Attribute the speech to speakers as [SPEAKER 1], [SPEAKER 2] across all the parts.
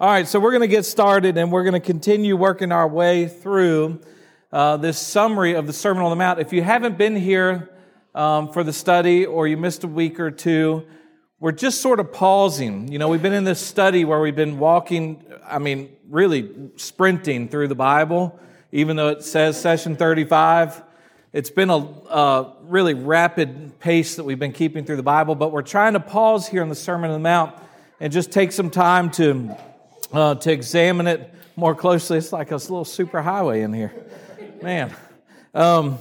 [SPEAKER 1] All right, so we're going to get started and we're going to continue working our way through uh, this summary of the Sermon on the Mount. If you haven't been here um, for the study or you missed a week or two, we're just sort of pausing. You know, we've been in this study where we've been walking, I mean, really sprinting through the Bible, even though it says session 35. It's been a, a really rapid pace that we've been keeping through the Bible, but we're trying to pause here in the Sermon on the Mount and just take some time to uh, to examine it more closely. It's like a little super highway in here, man. Um,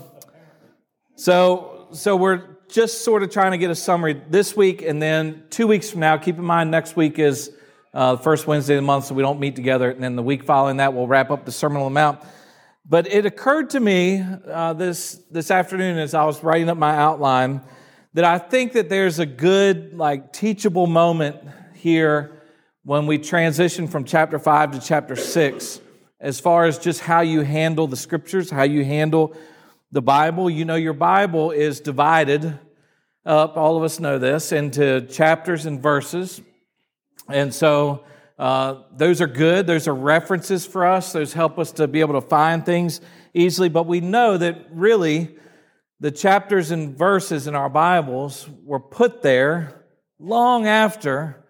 [SPEAKER 1] so, so we're just sort of trying to get a summary this week, and then two weeks from now. Keep in mind, next week is uh, the first Wednesday of the month, so we don't meet together. And then the week following that, we'll wrap up the Sermon on the Mount. But it occurred to me uh, this this afternoon as I was writing up my outline that I think that there's a good, like, teachable moment here when we transition from chapter 5 to chapter 6 as far as just how you handle the scriptures, how you handle the Bible. You know, your Bible is divided up, all of us know this, into chapters and verses. And so uh, those are good. Those are references for us. Those help us to be able to find things easily. But we know that really the chapters and verses in our Bibles were put there long after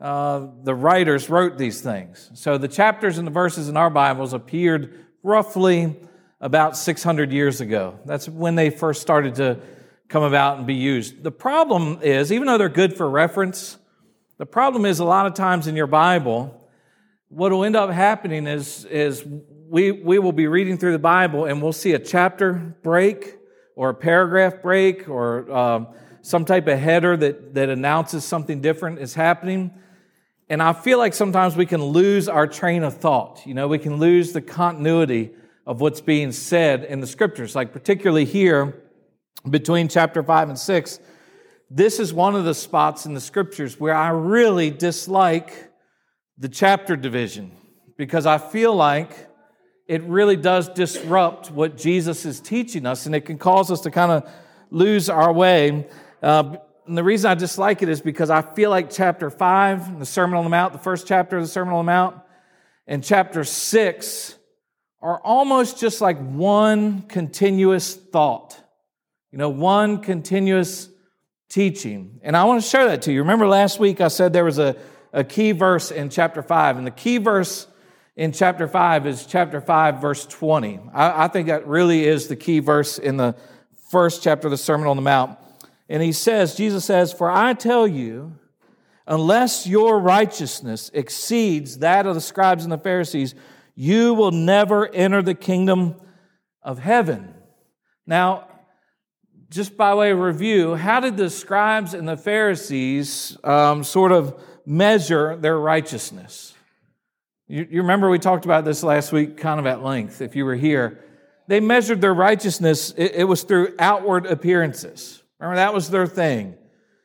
[SPEAKER 1] uh, the writers wrote these things. So the chapters and the verses in our Bibles appeared roughly about 600 years ago. That's when they first started to come about and be used. The problem is, even though they're good for reference, the problem is a lot of times in your Bible, what will end up happening is, is we, we will be reading through the Bible and we'll see a chapter break or a paragraph break or uh, some type of header that, that announces something different is happening. And I feel like sometimes we can lose our train of thought. You know, we can lose the continuity of what's being said in the scriptures. Like, particularly here between chapter 5 and 6, this is one of the spots in the scriptures where I really dislike the chapter division because I feel like it really does disrupt what Jesus is teaching us and it can cause us to kind of lose our way. Uh, and the reason I dislike it is because I feel like chapter 5, the Sermon on the Mount, the first chapter of the Sermon on the Mount, and chapter 6 are almost just like one continuous thought. You know, one continuous teaching. And I want to share that to you. Remember last week I said there was a, a key verse in chapter 5, and the key verse in chapter 5 is chapter 5, verse 20. I, I think that really is the key verse in the first chapter of the Sermon on the Mount. And he says, Jesus says, For I tell you, unless your righteousness exceeds that of the scribes and the Pharisees, you will never enter the kingdom of heaven. Now, just by way of review, how did the scribes and the Pharisees um, sort of measure their righteousness? You, you remember we talked about this last week, kind of at length, if you were here. They measured their righteousness, it, it was through outward appearances. Remember, that was their thing,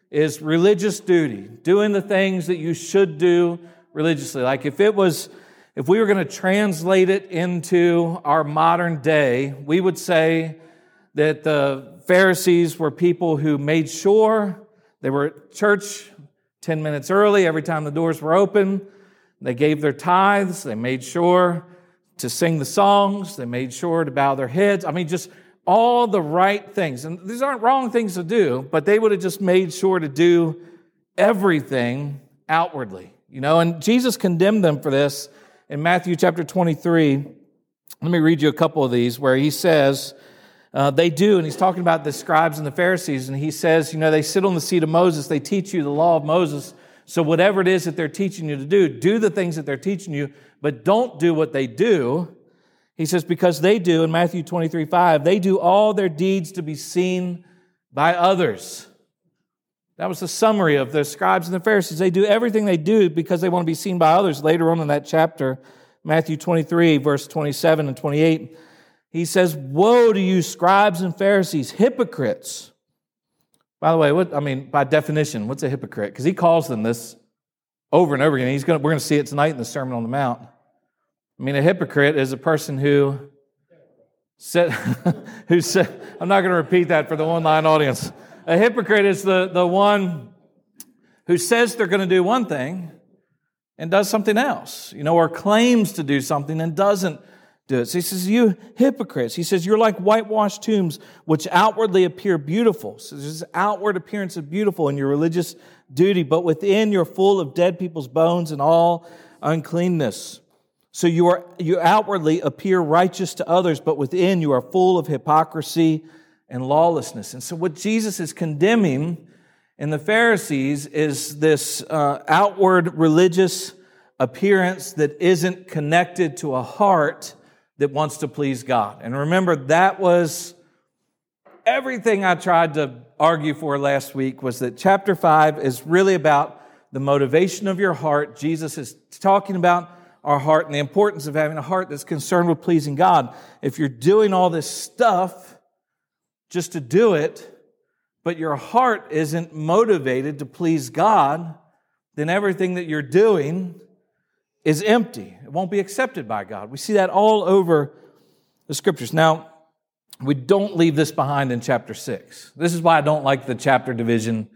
[SPEAKER 1] is religious duty, doing the things that you should do religiously. Like if it was, if we were going to translate it into our modern day, we would say that the Pharisees were people who made sure they were at church 10 minutes early every time the doors were open. They gave their tithes. They made sure to sing the songs. They made sure to bow their heads. I mean, just all the right things. And these aren't wrong things to do, but they would have just made sure to do everything outwardly. You know, and Jesus condemned them for this in Matthew chapter 23. Let me read you a couple of these where he says, uh, they do, and he's talking about the scribes and the Pharisees, and he says, you know, they sit on the seat of Moses, they teach you the law of Moses. So, whatever it is that they're teaching you to do, do the things that they're teaching you, but don't do what they do he says, because they do, in Matthew 23 5, they do all their deeds to be seen by others. That was the summary of the scribes and the Pharisees. They do everything they do because they want to be seen by others. Later on in that chapter, Matthew 23, verse 27 and 28, he says, Woe to you, scribes and Pharisees, hypocrites. By the way, what, I mean, by definition, what's a hypocrite? Because he calls them this over and over again. He's gonna, we're going to see it tonight in the Sermon on the Mount. I mean, a hypocrite is a person who said, who said, I'm not going to repeat that for the online audience. A hypocrite is the, the one who says they're going to do one thing and does something else, you know, or claims to do something and doesn't do it. So he says, You hypocrites. He says, You're like whitewashed tombs, which outwardly appear beautiful. So there's this outward appearance of beautiful in your religious duty, but within you're full of dead people's bones and all uncleanness. So you are you outwardly appear righteous to others, but within you are full of hypocrisy and lawlessness. And so what Jesus is condemning in the Pharisees is this uh, outward religious appearance that isn't connected to a heart that wants to please God. And remember, that was everything I tried to argue for last week was that chapter 5 is really about the motivation of your heart. Jesus is talking about our heart and the importance of having a heart that's concerned with pleasing God. If you're doing all this stuff just to do it, but your heart isn't motivated to please God, then everything that you're doing is empty. It won't be accepted by God. We see that all over the scriptures. Now, we don't leave this behind in chapter 6. This is why I don't like the chapter division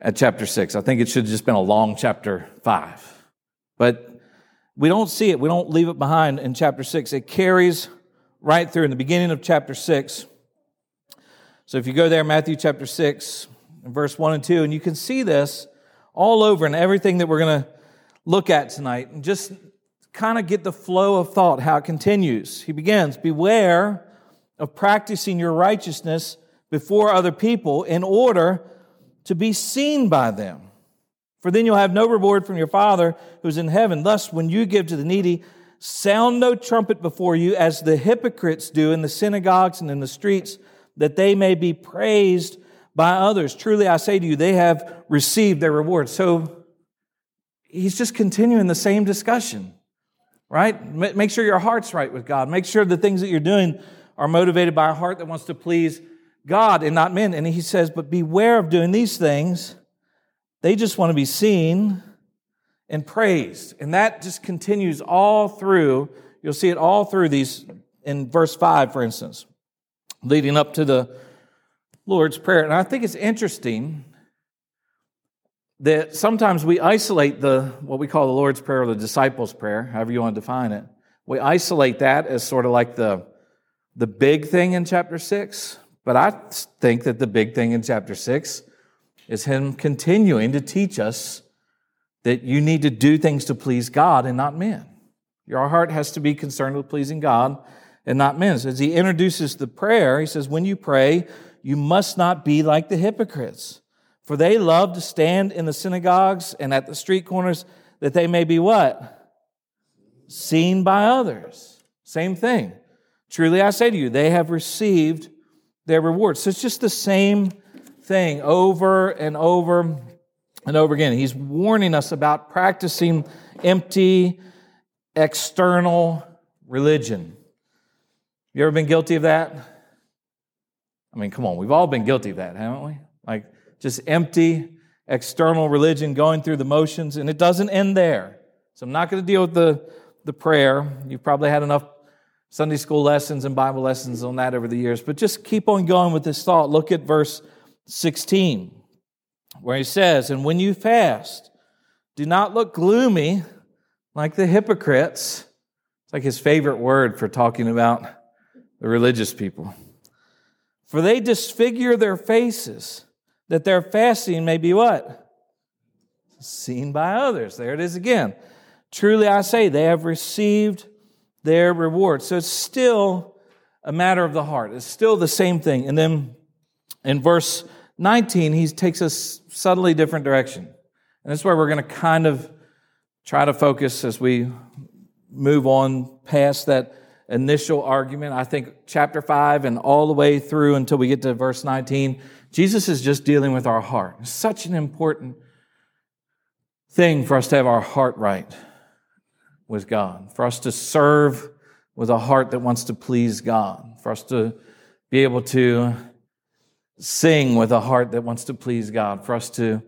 [SPEAKER 1] at chapter 6. I think it should have just been a long chapter 5. But we don't see it. We don't leave it behind in chapter 6. It carries right through in the beginning of chapter 6 so if you go there, Matthew chapter 6, verse 1 and 2, and you can see this all over in everything that we're going to look at tonight, and just kind of get the flow of thought, how it continues. He begins Beware of practicing your righteousness before other people in order to be seen by them. For then you'll have no reward from your Father who's in heaven. Thus, when you give to the needy, sound no trumpet before you as the hypocrites do in the synagogues and in the streets that they may be praised by others. Truly, I say to you, they have received their reward. So he's just continuing the same discussion, right? Make sure your heart's right with God. Make sure the things that you're doing are motivated by a heart that wants to please God and not men. And he says, but beware of doing these things. They just want to be seen and praised. And that just continues all through. You'll see it all through these in verse 5, for instance leading up to the Lord's Prayer. And I think it's interesting that sometimes we isolate the what we call the Lord's Prayer or the disciples' prayer, however you want to define it. We isolate that as sort of like the, the big thing in chapter 6. But I think that the big thing in chapter 6 is him continuing to teach us that you need to do things to please God and not men. Your heart has to be concerned with pleasing God and not men. So as he introduces the prayer, he says, When you pray, you must not be like the hypocrites, for they love to stand in the synagogues and at the street corners that they may be what? Seen by others. Same thing. Truly I say to you, they have received their reward. So it's just the same thing over and over and over again. He's warning us about practicing empty, external religion. You ever been guilty of that? I mean, come on, we've all been guilty of that, haven't we? Like just empty external religion going through the motions, and it doesn't end there. So I'm not going to deal with the, the prayer. You've probably had enough Sunday school lessons and Bible lessons on that over the years, but just keep on going with this thought. Look at verse 16, where he says, And when you fast, do not look gloomy like the hypocrites. It's like his favorite word for talking about the religious people. For they disfigure their faces, that their fasting may be what? Seen by others. There it is again. Truly I say, they have received their reward. So it's still a matter of the heart. It's still the same thing. And then in verse 19, he takes us subtly different direction. And that's where we're going to kind of try to focus as we move on past that initial argument. I think chapter 5 and all the way through until we get to verse 19, Jesus is just dealing with our heart. It's such an important thing for us to have our heart right with God, for us to serve with a heart that wants to please God, for us to be able to sing with a heart that wants to please God, for us to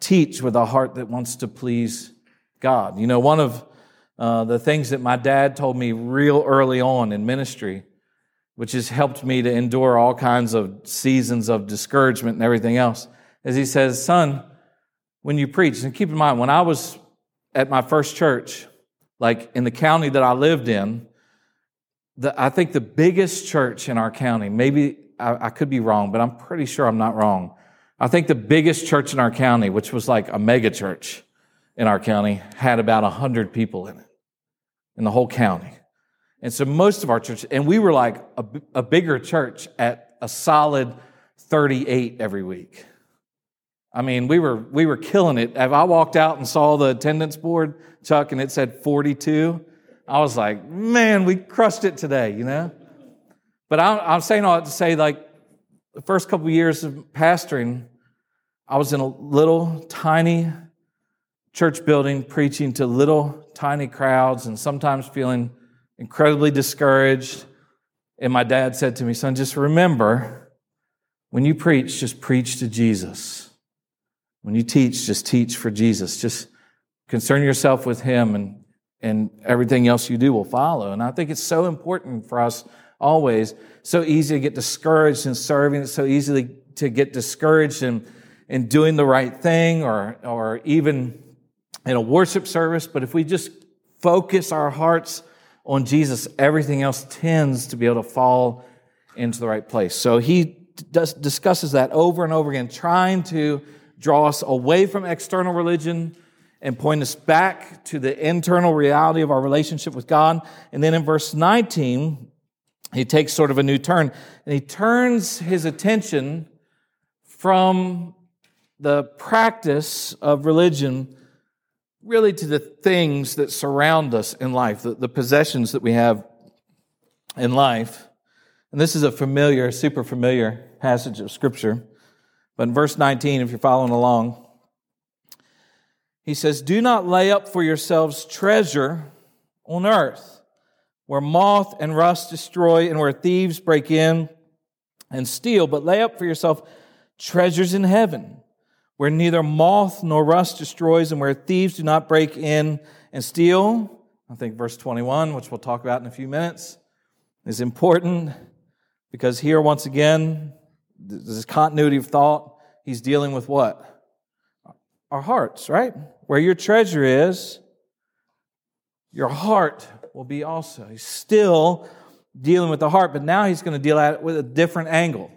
[SPEAKER 1] teach with a heart that wants to please God. You know, one of uh, the things that my dad told me real early on in ministry, which has helped me to endure all kinds of seasons of discouragement and everything else, is he says, Son, when you preach, and keep in mind, when I was at my first church, like in the county that I lived in, the, I think the biggest church in our county, maybe I, I could be wrong, but I'm pretty sure I'm not wrong. I think the biggest church in our county, which was like a mega church in our county, had about 100 people in it, in the whole county. And so most of our church, and we were like a, a bigger church at a solid 38 every week. I mean, we were, we were killing it. If I walked out and saw the attendance board, Chuck, and it said 42, I was like, man, we crushed it today, you know? But I, am saying all that to say, like, the first couple of years of pastoring, I was in a little tiny church building preaching to little tiny crowds and sometimes feeling incredibly discouraged. And my dad said to me, son, just remember when you preach, just preach to Jesus. When you teach, just teach for Jesus. Just concern yourself with Him, and, and everything else you do will follow. And I think it's so important for us always. So easy to get discouraged in serving. It's so easy to get discouraged in, in doing the right thing or, or even in a worship service. But if we just focus our hearts on Jesus, everything else tends to be able to fall into the right place. So he does, discusses that over and over again, trying to draw us away from external religion and point us back to the internal reality of our relationship with God. And then in verse 19, he takes sort of a new turn and he turns his attention from the practice of religion really to the things that surround us in life, the, the possessions that we have in life. And this is a familiar, super familiar passage of scripture. But in verse 19, if you're following along, he says, Do not lay up for yourselves treasure on earth, where moth and rust destroy and where thieves break in and steal, but lay up for yourself treasures in heaven, where neither moth nor rust destroys and where thieves do not break in and steal. I think verse 21, which we'll talk about in a few minutes, is important because here, once again, this continuity of thought. He's dealing with what? Our hearts, right? Where your treasure is, your heart will be also. He's still dealing with the heart, but now he's going to deal at it with a different angle.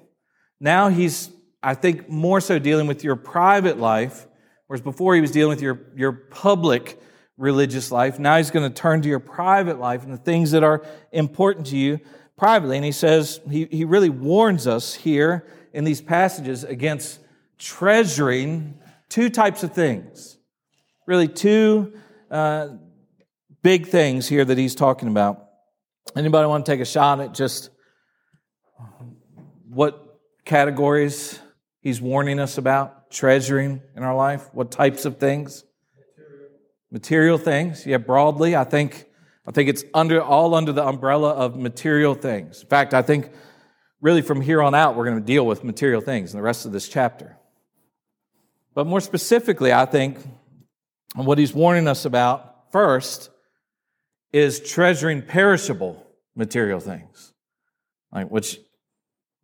[SPEAKER 1] Now he's, I think, more so dealing with your private life, whereas before he was dealing with your, your public religious life. Now he's going to turn to your private life and the things that are important to you privately. And he says, he, he really warns us here in these passages against treasuring two types of things. Really, two uh, big things here that he's talking about. Anybody want to take a shot at just what categories he's warning us about treasuring in our life? What types of things? Material, material things. Yeah, broadly, I think I think it's under all under the umbrella of material things. In fact, I think really from here on out we're going to deal with material things in the rest of this chapter. But more specifically, I think what he's warning us about first is treasuring perishable material things. Like which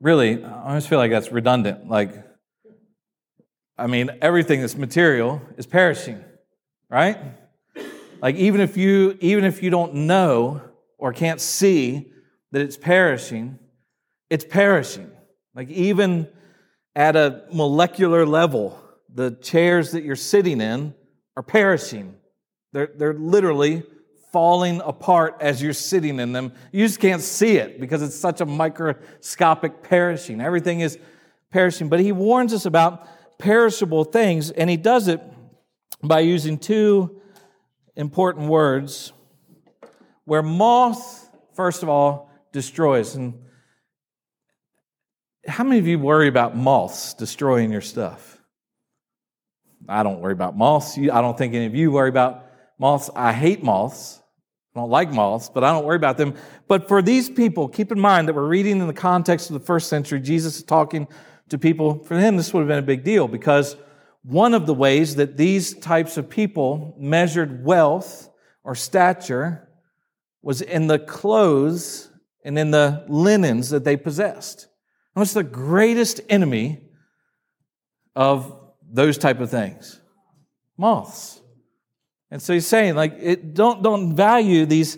[SPEAKER 1] really I almost feel like that's redundant. Like I mean, everything that's material is perishing, right? Like even if you even if you don't know or can't see that it's perishing, it's perishing. Like even at a molecular level, the chairs that you're sitting in are perishing. They're, they're literally falling apart as you're sitting in them. You just can't see it because it's such a microscopic perishing. Everything is perishing. But he warns us about perishable things, and he does it by using two important words where moth, first of all, destroys. And how many of you worry about moths destroying your stuff? I don't worry about moths. I don't think any of you worry about moths. I hate moths. I don't like moths, but I don't worry about them. But for these people, keep in mind that we're reading in the context of the first century. Jesus is talking to people. For them, this would have been a big deal because one of the ways that these types of people measured wealth or stature was in the clothes and in the linens that they possessed. And what's the greatest enemy of those type of things? Moths. And so he's saying, like, it, don't, don't value these,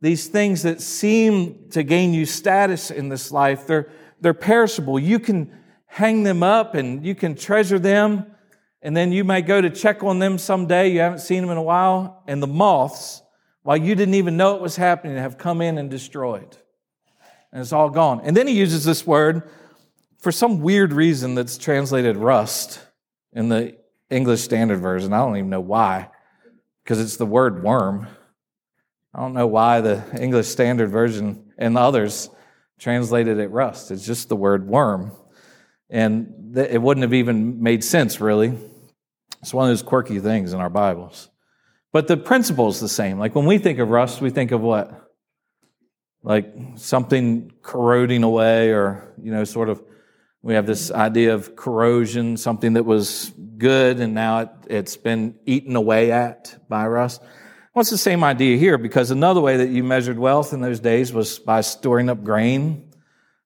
[SPEAKER 1] these things that seem to gain you status in this life. They're, they're perishable. You can hang them up and you can treasure them. And then you might go to check on them someday. You haven't seen them in a while. And the moths, while you didn't even know it was happening, have come in and destroyed. And it's all gone. And then he uses this word for some weird reason that's translated rust in the English Standard Version. I don't even know why because it's the word worm. I don't know why the English Standard Version and others translated it rust. It's just the word worm. And it wouldn't have even made sense, really. It's one of those quirky things in our Bibles. But the principle is the same. Like when we think of rust, we think of what? Like something corroding away, or, you know, sort of, we have this idea of corrosion, something that was good and now it, it's been eaten away at by rust. Well, the same idea here because another way that you measured wealth in those days was by storing up grain,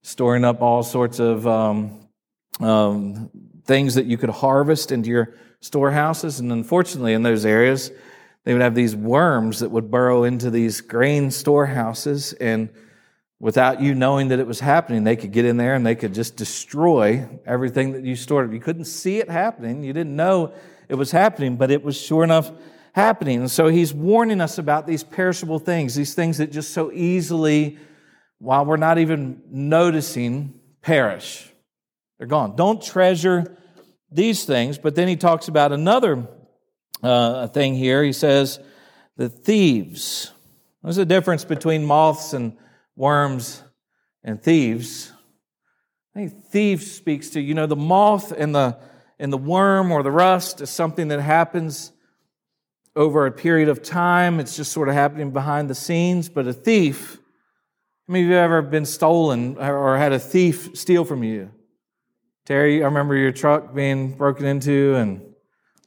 [SPEAKER 1] storing up all sorts of um, um, things that you could harvest into your storehouses. And unfortunately, in those areas, they would have these worms that would burrow into these grain storehouses and without you knowing that it was happening, they could get in there and they could just destroy everything that you stored. You couldn't see it happening. You didn't know it was happening, but it was sure enough happening. And so he's warning us about these perishable things, these things that just so easily, while we're not even noticing, perish. They're gone. Don't treasure these things. But then he talks about another uh, thing here. He says, the thieves. There's a difference between moths and worms, and thieves. I think thieves speaks to, you know, the moth and the and the worm or the rust is something that happens over a period of time. It's just sort of happening behind the scenes. But a thief, how many of you ever been stolen or had a thief steal from you? Terry, I remember your truck being broken into and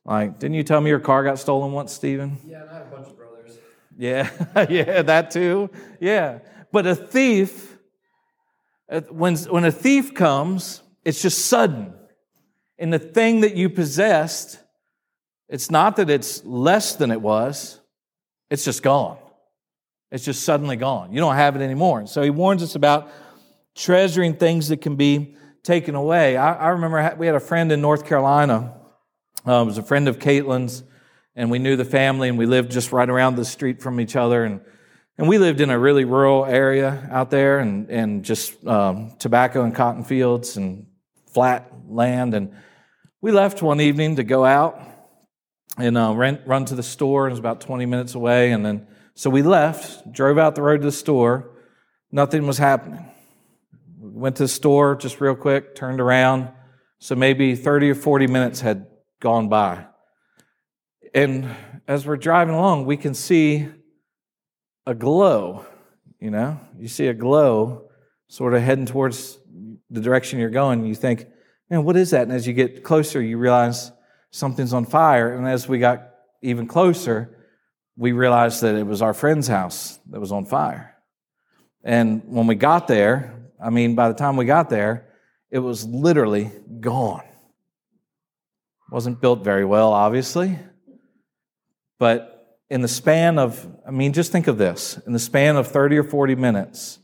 [SPEAKER 1] like, didn't you tell me your car got stolen once, Stephen?
[SPEAKER 2] Yeah, and I have a bunch of brothers.
[SPEAKER 1] Yeah, yeah, that too. Yeah. But a thief, uh, when, when a thief comes, it's just sudden. And the thing that you possessed, it's not that it's less than it was, it's just gone. It's just suddenly gone. You don't have it anymore. And so he warns us about treasuring things that can be taken away. I, I remember we had a friend in North Carolina. Uh, was a friend of Caitlin's, and we knew the family, and we lived just right around the street from each other. And and we lived in a really rural area out there and, and just um, tobacco and cotton fields and flat land. And we left one evening to go out and uh, run, run to the store. It was about 20 minutes away. And then, so we left, drove out the road to the store. Nothing was happening. We went to the store just real quick, turned around. So maybe 30 or 40 minutes had gone by. And as we're driving along, we can see a glow, you know? You see a glow sort of heading towards the direction you're going. You think, man, what is that? And as you get closer, you realize something's on fire. And as we got even closer, we realized that it was our friend's house that was on fire. And when we got there, I mean, by the time we got there, it was literally gone. Wasn't built very well, obviously, but in the span of, I mean, just think of this in the span of 30 or 40 minutes,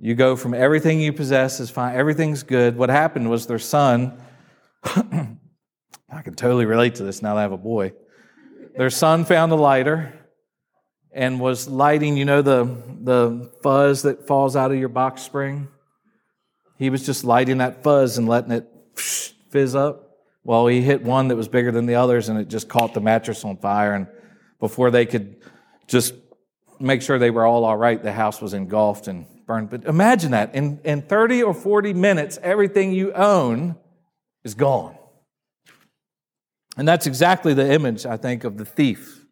[SPEAKER 1] you go from everything you possess is fine, everything's good. What happened was their son, I can totally relate to this now that I have a boy. Their son found a lighter and was lighting, you know, the, the fuzz that falls out of your box spring? He was just lighting that fuzz and letting it fizz up. Well, he hit one that was bigger than the others and it just caught the mattress on fire. And before they could just make sure they were all all right, the house was engulfed and burned. But imagine that. In, in 30 or 40 minutes, everything you own is gone. And that's exactly the image, I think, of the thief.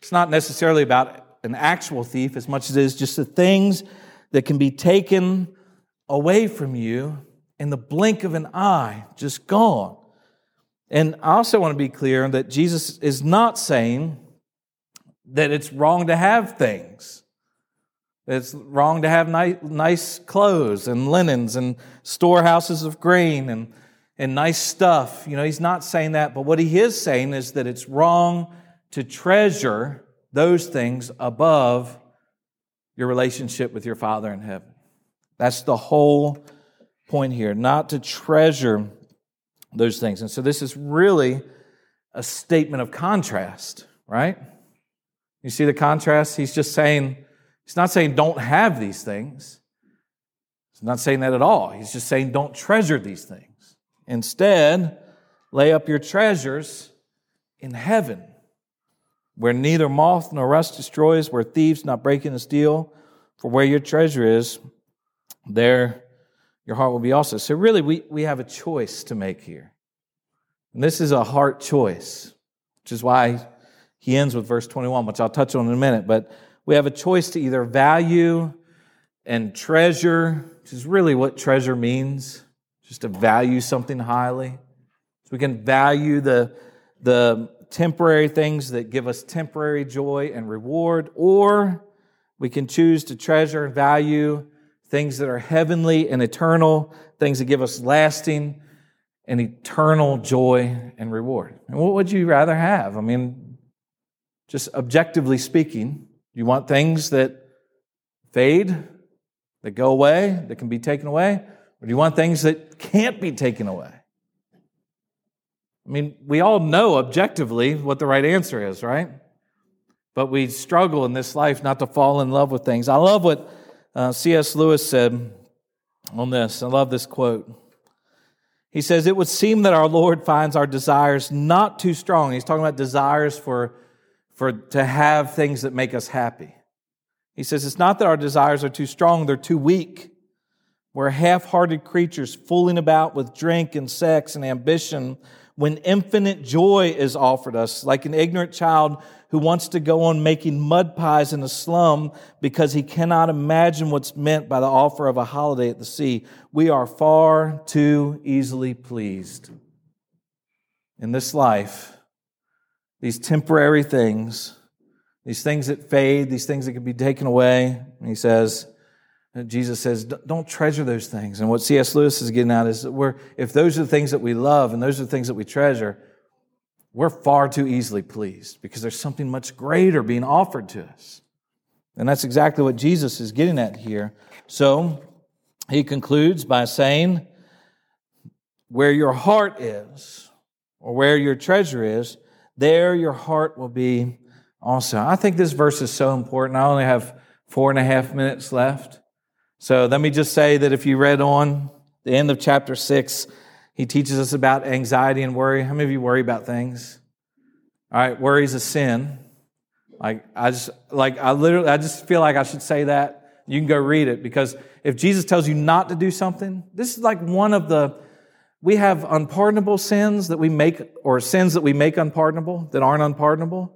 [SPEAKER 1] It's not necessarily about an actual thief as much as it is just the things that can be taken away from you in the blink of an eye, just gone. And I also want to be clear that Jesus is not saying that it's wrong to have things. It's wrong to have nice clothes and linens and storehouses of grain and, and nice stuff. You know, he's not saying that, but what he is saying is that it's wrong to treasure those things above your relationship with your Father in heaven. That's the whole point here, not to treasure those things. And so this is really a statement of contrast, right? You see the contrast? He's just saying, he's not saying don't have these things. He's not saying that at all. He's just saying don't treasure these things. Instead, lay up your treasures in heaven, where neither moth nor rust destroys, where thieves not break in and steal. For where your treasure is, there your heart will be also. So, really, we, we have a choice to make here. And this is a heart choice, which is why he ends with verse 21, which I'll touch on in a minute. But we have a choice to either value and treasure, which is really what treasure means, just to value something highly. So we can value the, the temporary things that give us temporary joy and reward, or we can choose to treasure and value things that are heavenly and eternal, things that give us lasting and eternal joy and reward. And what would you rather have? I mean, just objectively speaking, you want things that fade, that go away, that can be taken away, or do you want things that can't be taken away? I mean, we all know objectively what the right answer is, right? But we struggle in this life not to fall in love with things. I love what uh, C.S. Lewis said on this. I love this quote. He says, It would seem that our Lord finds our desires not too strong. He's talking about desires for, for to have things that make us happy. He says, It's not that our desires are too strong, they're too weak. We're half hearted creatures fooling about with drink and sex and ambition when infinite joy is offered us, like an ignorant child who wants to go on making mud pies in a slum because he cannot imagine what's meant by the offer of a holiday at the sea. We are far too easily pleased. In this life, these temporary things, these things that fade, these things that can be taken away, he says, Uh, Jesus says, don't treasure those things. And what C.S. Lewis is getting at is that we're, if those are the things that we love and those are the things that we treasure, we're far too easily pleased because there's something much greater being offered to us. And that's exactly what Jesus is getting at here. So he concludes by saying, where your heart is, or where your treasure is, there your heart will be also. I think this verse is so important. I only have four and a half minutes left. So let me just say that if you read on the end of chapter six, he teaches us about anxiety and worry. How many of you worry about things? All right, worry is a sin. Like I just like I literally I just feel like I should say that. You can go read it because if Jesus tells you not to do something, this is like one of the we have unpardonable sins that we make or sins that we make unpardonable that aren't unpardonable.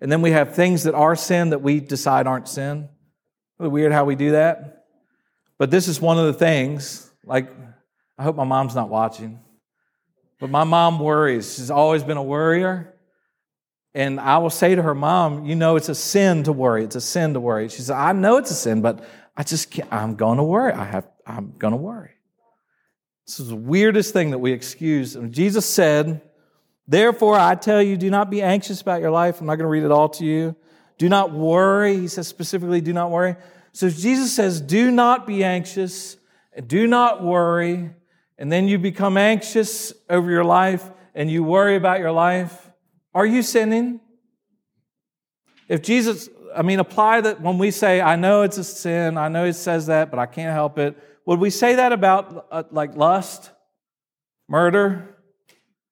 [SPEAKER 1] And then we have things that are sin that we decide aren't sin. Really weird how we do that. But this is one of the things, like, I hope my mom's not watching, but my mom worries. She's always been a worrier. And I will say to her, Mom, you know, it's a sin to worry. It's a sin to worry. She said, I know it's a sin, but I just can't, I'm going to worry. I have, I'm going to worry. This is the weirdest thing that we excuse. And Jesus said, Therefore, I tell you, do not be anxious about your life. I'm not going to read it all to you. Do not worry. He says specifically, do not worry. So Jesus says, do not be anxious, do not worry, and then you become anxious over your life and you worry about your life. Are you sinning? If Jesus, I mean, apply that when we say, I know it's a sin, I know it says that, but I can't help it. Would we say that about uh, like lust, murder?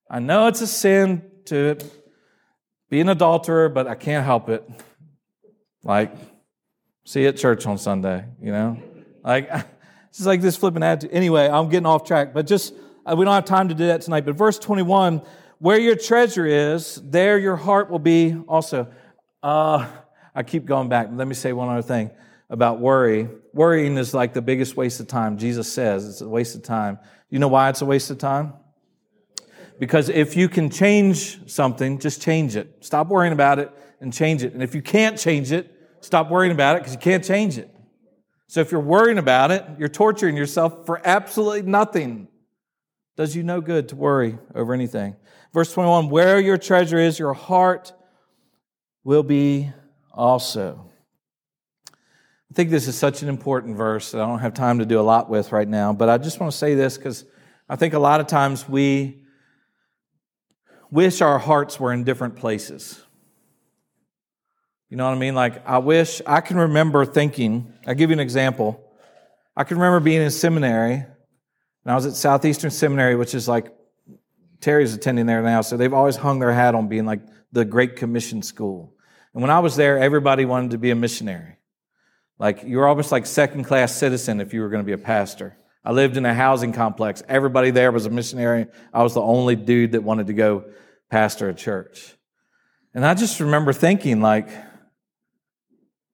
[SPEAKER 1] I know it's a sin to be an adulterer, but I can't help it. Like, see you at church on Sunday, you know? Like, it's like this flipping attitude. Anyway, I'm getting off track, but just, uh, we don't have time to do that tonight. But verse 21, where your treasure is, there your heart will be also. Uh, I keep going back. Let me say one other thing about worry. Worrying is like the biggest waste of time. Jesus says it's a waste of time. You know why it's a waste of time? Because if you can change something, just change it. Stop worrying about it and change it. And if you can't change it, Stop worrying about it because you can't change it. So if you're worrying about it, you're torturing yourself for absolutely nothing. Does you no good to worry over anything. Verse 21 Where your treasure is, your heart will be also. I think this is such an important verse that I don't have time to do a lot with right now, but I just want to say this because I think a lot of times we wish our hearts were in different places. You know what I mean? Like, I wish I can remember thinking, I'll give you an example. I can remember being in seminary, and I was at Southeastern Seminary, which is like, Terry's attending there now, so they've always hung their hat on being like the Great Commission School. And when I was there, everybody wanted to be a missionary. Like, you were almost like second class citizen if you were going to be a pastor. I lived in a housing complex. Everybody there was a missionary. I was the only dude that wanted to go pastor a church. And I just remember thinking, like,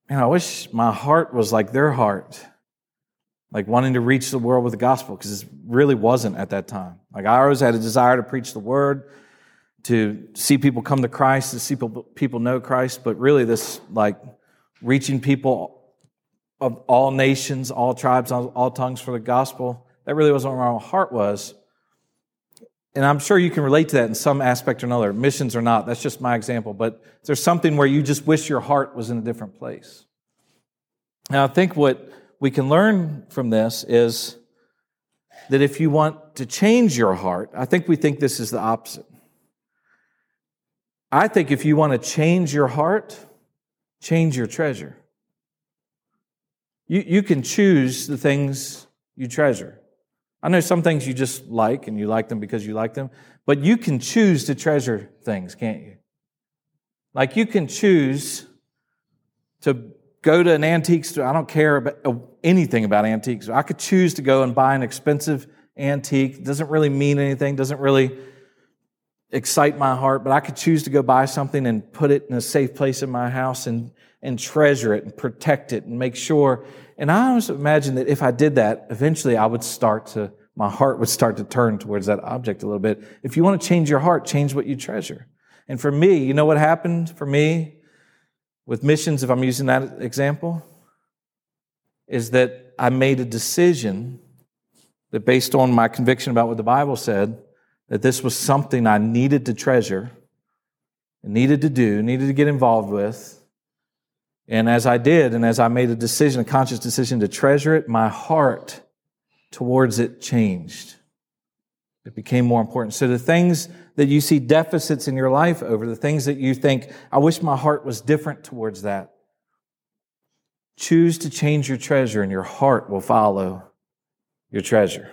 [SPEAKER 1] man, I wish my heart was like their heart, like wanting to reach the world with the gospel, because it really wasn't at that time. Like, I always had a desire to preach the word, to see people come to Christ, to see people know Christ, but really, this, like, reaching people of all nations, all tribes, all tongues for the gospel. That really wasn't where my heart was. And I'm sure you can relate to that in some aspect or another, missions or not. That's just my example. But there's something where you just wish your heart was in a different place. Now, I think what we can learn from this is that if you want to change your heart, I think we think this is the opposite. I think if you want to change your heart, change your treasure. You, you can choose the things you treasure. I know some things you just like and you like them because you like them, but you can choose to treasure things, can't you? Like you can choose to go to an antique store. I don't care about uh, anything about antiques. I could choose to go and buy an expensive antique. It doesn't really mean anything, doesn't really excite my heart, but I could choose to go buy something and put it in a safe place in my house and and treasure it and protect it and make sure. And I always imagine that if I did that, eventually I would start to, my heart would start to turn towards that object a little bit. If you want to change your heart, change what you treasure. And for me, you know what happened for me with missions, if I'm using that example, is that I made a decision that based on my conviction about what the Bible said, that this was something I needed to treasure, needed to do, needed to get involved with, and as I did, and as I made a decision, a conscious decision to treasure it, my heart towards it changed. It became more important. So the things that you see deficits in your life over, the things that you think, I wish my heart was different towards that. Choose to change your treasure and your heart will follow your treasure.